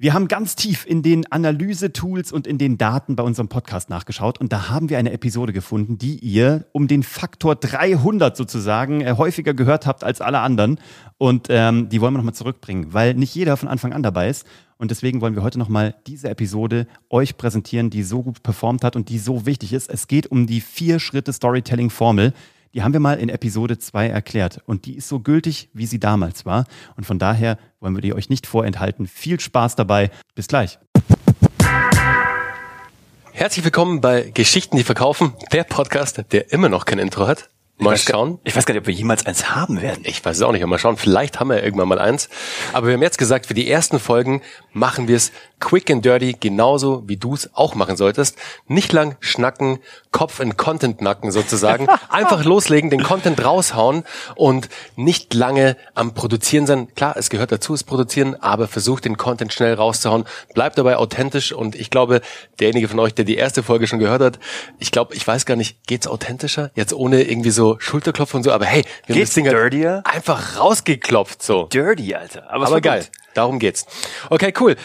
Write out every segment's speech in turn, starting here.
Wir haben ganz tief in den Analyse-Tools und in den Daten bei unserem Podcast nachgeschaut und da haben wir eine Episode gefunden, die ihr um den Faktor 300 sozusagen äh, häufiger gehört habt als alle anderen und ähm, die wollen wir nochmal zurückbringen, weil nicht jeder von Anfang an dabei ist und deswegen wollen wir heute nochmal diese Episode euch präsentieren, die so gut performt hat und die so wichtig ist. Es geht um die vier Schritte Storytelling-Formel. Die haben wir mal in Episode 2 erklärt und die ist so gültig, wie sie damals war. Und von daher wollen wir die euch nicht vorenthalten. Viel Spaß dabei. Bis gleich. Herzlich willkommen bei Geschichten, die verkaufen, der Podcast, der immer noch kein Intro hat. Mal ich schauen. Gar, ich weiß gar nicht, ob wir jemals eins haben werden. Ich weiß es auch nicht. Mal schauen. Vielleicht haben wir irgendwann mal eins. Aber wir haben jetzt gesagt, für die ersten Folgen machen wir es quick and dirty, genauso wie du es auch machen solltest. Nicht lang schnacken, Kopf in Content nacken sozusagen. Einfach loslegen, den Content raushauen und nicht lange am Produzieren sein. Klar, es gehört dazu, es produzieren, aber versuch den Content schnell rauszuhauen. Bleib dabei authentisch und ich glaube, derjenige von euch, der die erste Folge schon gehört hat, ich glaube, ich weiß gar nicht, geht's authentischer? Jetzt ohne irgendwie so Schulterklopf und so, aber hey, wir geht's haben das Ding dirtier? einfach rausgeklopft so. Dirty, Alter. Aber, aber geil. Gut. Darum geht's. Okay, cool.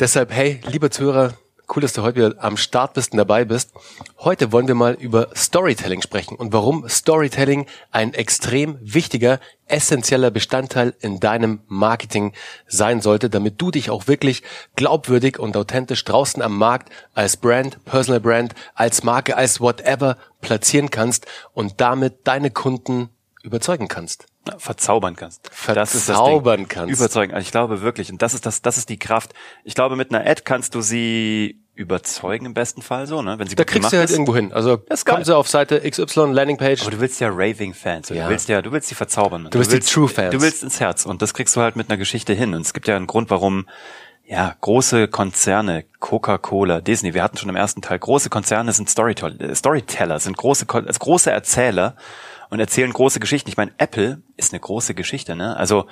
Deshalb, hey, lieber Zuhörer, cool, dass du heute wieder am Start bist und dabei bist. Heute wollen wir mal über Storytelling sprechen und warum Storytelling ein extrem wichtiger, essentieller Bestandteil in deinem Marketing sein sollte, damit du dich auch wirklich glaubwürdig und authentisch draußen am Markt als Brand, Personal Brand, als Marke, als whatever platzieren kannst und damit deine Kunden überzeugen kannst verzaubern kannst. Verzaubern kannst. Überzeugen. Also ich glaube wirklich, und das ist das, das ist die Kraft. Ich glaube, mit einer Ad kannst du sie überzeugen im besten Fall so, ne? Wenn sie da kriegst du halt ist. irgendwo hin. Also kommen sie auf Seite XY Landingpage. Aber du willst ja raving Fans. Ja. Du willst ja, du willst sie verzaubern. Du willst, du willst die True Fans. Du willst ins Herz und das kriegst du halt mit einer Geschichte hin. Und es gibt ja einen Grund, warum ja, große Konzerne, Coca-Cola, Disney, wir hatten schon im ersten Teil, große Konzerne sind Storyteller, Storyteller sind große, große Erzähler und erzählen große Geschichten. Ich meine, Apple ist eine große Geschichte, ne? Also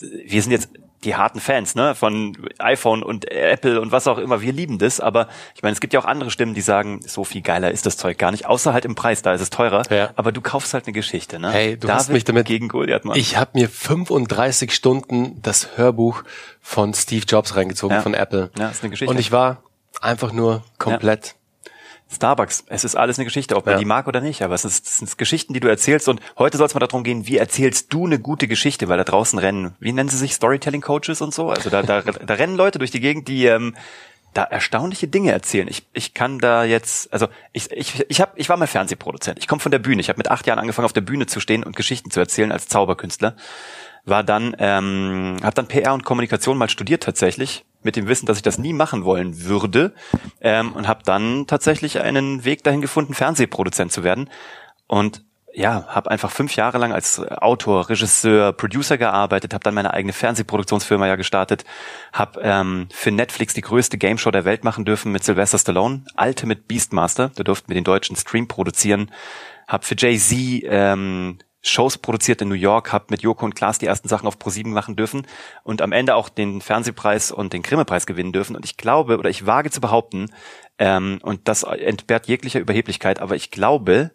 wir sind jetzt die harten Fans, ne, von iPhone und Apple und was auch immer. Wir lieben das, aber ich meine, es gibt ja auch andere Stimmen, die sagen, so viel geiler ist das Zeug gar nicht, außer halt im Preis, da ist es teurer. Ja. Aber du kaufst halt eine Geschichte, ne? Hey, du David hast mich damit gegen Goliath, Mann. Ich habe mir 35 Stunden das Hörbuch von Steve Jobs reingezogen ja. von Apple. Ja, ist eine Geschichte. Und ich war einfach nur komplett Starbucks. Es ist alles eine Geschichte, ob man ja. die mag oder nicht. Aber es, ist, es sind Geschichten, die du erzählst. Und heute soll es mal darum gehen, wie erzählst du eine gute Geschichte, weil da draußen rennen, wie nennen sie sich, Storytelling-Coaches und so? Also da, da, da rennen Leute durch die Gegend, die ähm, da erstaunliche Dinge erzählen. Ich, ich kann da jetzt, also ich, ich, ich, hab, ich war mal Fernsehproduzent. Ich komme von der Bühne. Ich habe mit acht Jahren angefangen, auf der Bühne zu stehen und Geschichten zu erzählen als Zauberkünstler. War dann, ähm, habe dann PR und Kommunikation mal studiert tatsächlich mit dem Wissen, dass ich das nie machen wollen würde ähm, und habe dann tatsächlich einen Weg dahin gefunden, Fernsehproduzent zu werden. Und ja, habe einfach fünf Jahre lang als Autor, Regisseur, Producer gearbeitet, habe dann meine eigene Fernsehproduktionsfirma ja gestartet, habe ähm, für Netflix die größte Gameshow der Welt machen dürfen mit Sylvester Stallone, Ultimate Beastmaster, da durften wir den deutschen Stream produzieren, habe für Jay-Z ähm, Shows produziert in New York, habe mit Joko und Klaas die ersten Sachen auf ProSieben machen dürfen und am Ende auch den Fernsehpreis und den Grimme-Preis gewinnen dürfen. Und ich glaube, oder ich wage zu behaupten, ähm, und das entbehrt jeglicher Überheblichkeit, aber ich glaube,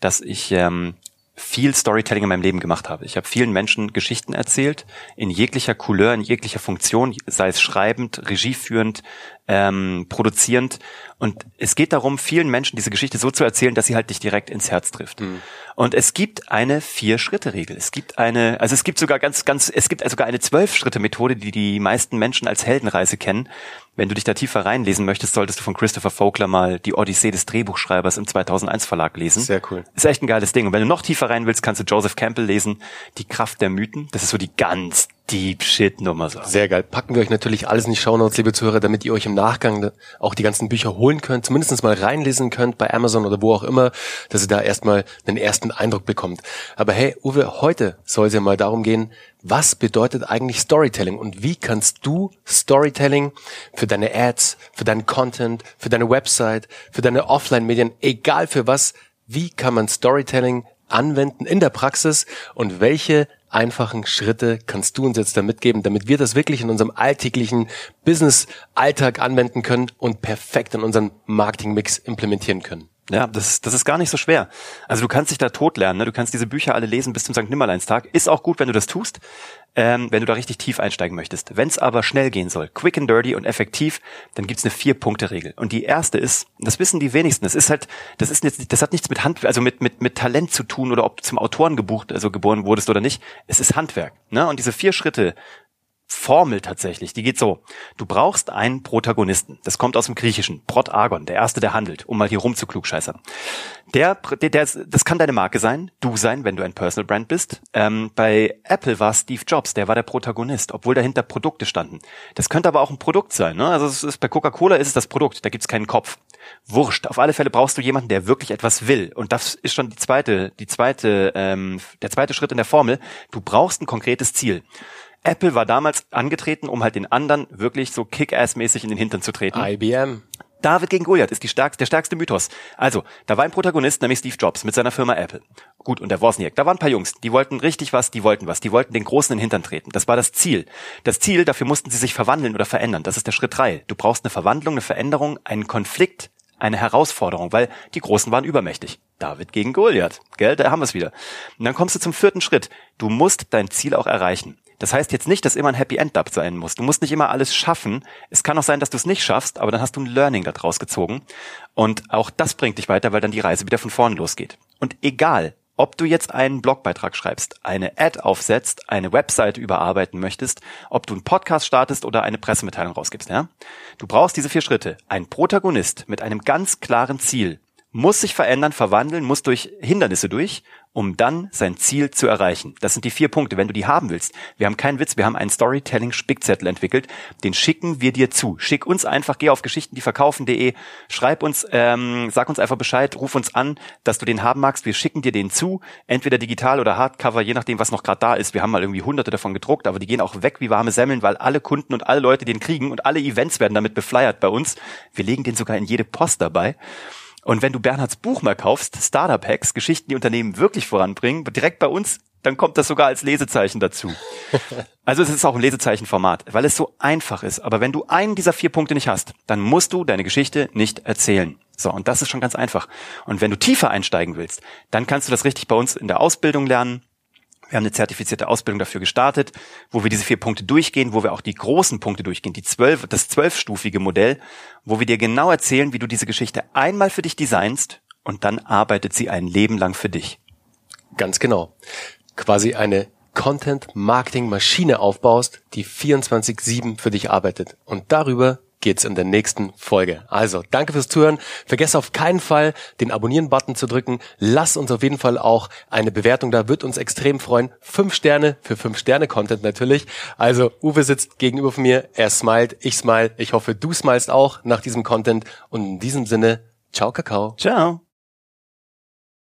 dass ich ähm, viel Storytelling in meinem Leben gemacht habe. Ich habe vielen Menschen Geschichten erzählt, in jeglicher Couleur, in jeglicher Funktion, sei es schreibend, regieführend, ähm, produzierend. Und es geht darum, vielen Menschen diese Geschichte so zu erzählen, dass sie halt dich direkt ins Herz trifft. Mhm. Und es gibt eine Vier-Schritte-Regel. Es gibt eine, also es gibt sogar ganz, ganz, es gibt sogar eine Zwölf-Schritte-Methode, die die meisten Menschen als Heldenreise kennen. Wenn du dich da tiefer reinlesen möchtest, solltest du von Christopher Vogler mal die Odyssee des Drehbuchschreibers im 2001 Verlag lesen. Sehr cool. Ist echt ein geiles Ding. Und wenn du noch tiefer rein willst, kannst du Joseph Campbell lesen, Die Kraft der Mythen. Das ist so die ganz Deep Shit Nummer so. Sehr geil. Packen wir euch natürlich alles in die Shownotes, liebe Zuhörer, damit ihr euch im Nachgang auch die ganzen Bücher holen könnt, zumindest mal reinlesen könnt bei Amazon oder wo auch immer, dass ihr da erstmal einen ersten Eindruck bekommt. Aber hey, Uwe, heute soll es ja mal darum gehen, was bedeutet eigentlich Storytelling und wie kannst du Storytelling für deine Ads, für deinen Content, für deine Website, für deine Offline-Medien, egal für was, wie kann man Storytelling anwenden in der Praxis und welche einfachen Schritte kannst du uns jetzt da mitgeben, damit wir das wirklich in unserem alltäglichen Business-Alltag anwenden können und perfekt in unseren Marketing-Mix implementieren können? Ja, das, das ist gar nicht so schwer. Also du kannst dich da tot lernen, ne? du kannst diese Bücher alle lesen bis zum St. Nimmerleinstag. Ist auch gut, wenn du das tust, ähm, wenn du da richtig tief einsteigen möchtest. Wenn es aber schnell gehen soll, quick and dirty und effektiv, dann gibt's eine Vier-Punkte-Regel. Und die erste ist, das wissen die wenigsten, das ist halt, das ist jetzt, das hat nichts mit Hand, also mit, mit, mit Talent zu tun oder ob zum Autoren gebucht, also geboren wurdest oder nicht. Es ist Handwerk. Ne? Und diese vier Schritte, Formel tatsächlich, die geht so. Du brauchst einen Protagonisten. Das kommt aus dem Griechischen. Protagon, der Erste, der handelt, um mal hier rumzuklugscheißern. Der, der, der, das kann deine Marke sein, du sein, wenn du ein Personal Brand bist. Ähm, bei Apple war Steve Jobs, der war der Protagonist, obwohl dahinter Produkte standen. Das könnte aber auch ein Produkt sein. Ne? Also es ist, bei Coca-Cola ist es das Produkt, da gibt's keinen Kopf. Wurscht. Auf alle Fälle brauchst du jemanden, der wirklich etwas will. Und das ist schon die zweite, die zweite, ähm, der zweite Schritt in der Formel. Du brauchst ein konkretes Ziel. Apple war damals angetreten, um halt den anderen wirklich so Kick-Ass-mäßig in den Hintern zu treten. IBM. David gegen Goliath ist die stärkste, der stärkste Mythos. Also, da war ein Protagonist, nämlich Steve Jobs mit seiner Firma Apple. Gut, und der Wozniak. Da waren ein paar Jungs, die wollten richtig was, die wollten was, die wollten den Großen in den Hintern treten. Das war das Ziel. Das Ziel, dafür mussten sie sich verwandeln oder verändern. Das ist der Schritt drei. Du brauchst eine Verwandlung, eine Veränderung, einen Konflikt, eine Herausforderung, weil die Großen waren übermächtig. David gegen Goliath. Gell, da haben wir es wieder. Und dann kommst du zum vierten Schritt. Du musst dein Ziel auch erreichen. Das heißt jetzt nicht, dass immer ein Happy End up sein muss. Du musst nicht immer alles schaffen. Es kann auch sein, dass du es nicht schaffst, aber dann hast du ein Learning daraus gezogen. Und auch das bringt dich weiter, weil dann die Reise wieder von vorne losgeht. Und egal, ob du jetzt einen Blogbeitrag schreibst, eine Ad aufsetzt, eine Webseite überarbeiten möchtest, ob du einen Podcast startest oder eine Pressemitteilung rausgibst, ja? Du brauchst diese vier Schritte. Ein Protagonist mit einem ganz klaren Ziel muss sich verändern, verwandeln, muss durch Hindernisse durch um dann sein Ziel zu erreichen. Das sind die vier Punkte, wenn du die haben willst. Wir haben keinen Witz, wir haben einen Storytelling-Spickzettel entwickelt, den schicken wir dir zu. Schick uns einfach, geh auf geschichtendieverkaufen.de, schreib uns, ähm, sag uns einfach Bescheid, ruf uns an, dass du den haben magst. Wir schicken dir den zu, entweder digital oder Hardcover, je nachdem, was noch gerade da ist. Wir haben mal irgendwie hunderte davon gedruckt, aber die gehen auch weg wie warme Semmeln, weil alle Kunden und alle Leute den kriegen und alle Events werden damit befleiert bei uns. Wir legen den sogar in jede Post dabei. Und wenn du Bernhards Buch mal kaufst, Startup Hacks, Geschichten, die Unternehmen wirklich voranbringen, direkt bei uns, dann kommt das sogar als Lesezeichen dazu. Also es ist auch ein Lesezeichenformat, weil es so einfach ist. Aber wenn du einen dieser vier Punkte nicht hast, dann musst du deine Geschichte nicht erzählen. So, und das ist schon ganz einfach. Und wenn du tiefer einsteigen willst, dann kannst du das richtig bei uns in der Ausbildung lernen. Wir haben eine zertifizierte Ausbildung dafür gestartet, wo wir diese vier Punkte durchgehen, wo wir auch die großen Punkte durchgehen, die zwölf, das zwölfstufige Modell, wo wir dir genau erzählen, wie du diese Geschichte einmal für dich designst und dann arbeitet sie ein Leben lang für dich. Ganz genau. Quasi eine Content-Marketing-Maschine aufbaust, die 24-7 für dich arbeitet. Und darüber geht's in der nächsten Folge. Also, danke fürs Zuhören. Vergesst auf keinen Fall, den Abonnieren-Button zu drücken. Lass uns auf jeden Fall auch eine Bewertung da, wird uns extrem freuen. Fünf Sterne für fünf Sterne Content natürlich. Also, Uwe sitzt gegenüber von mir, er smilet, ich smile. Ich hoffe, du smilest auch nach diesem Content. Und in diesem Sinne, ciao Kakao. Ciao.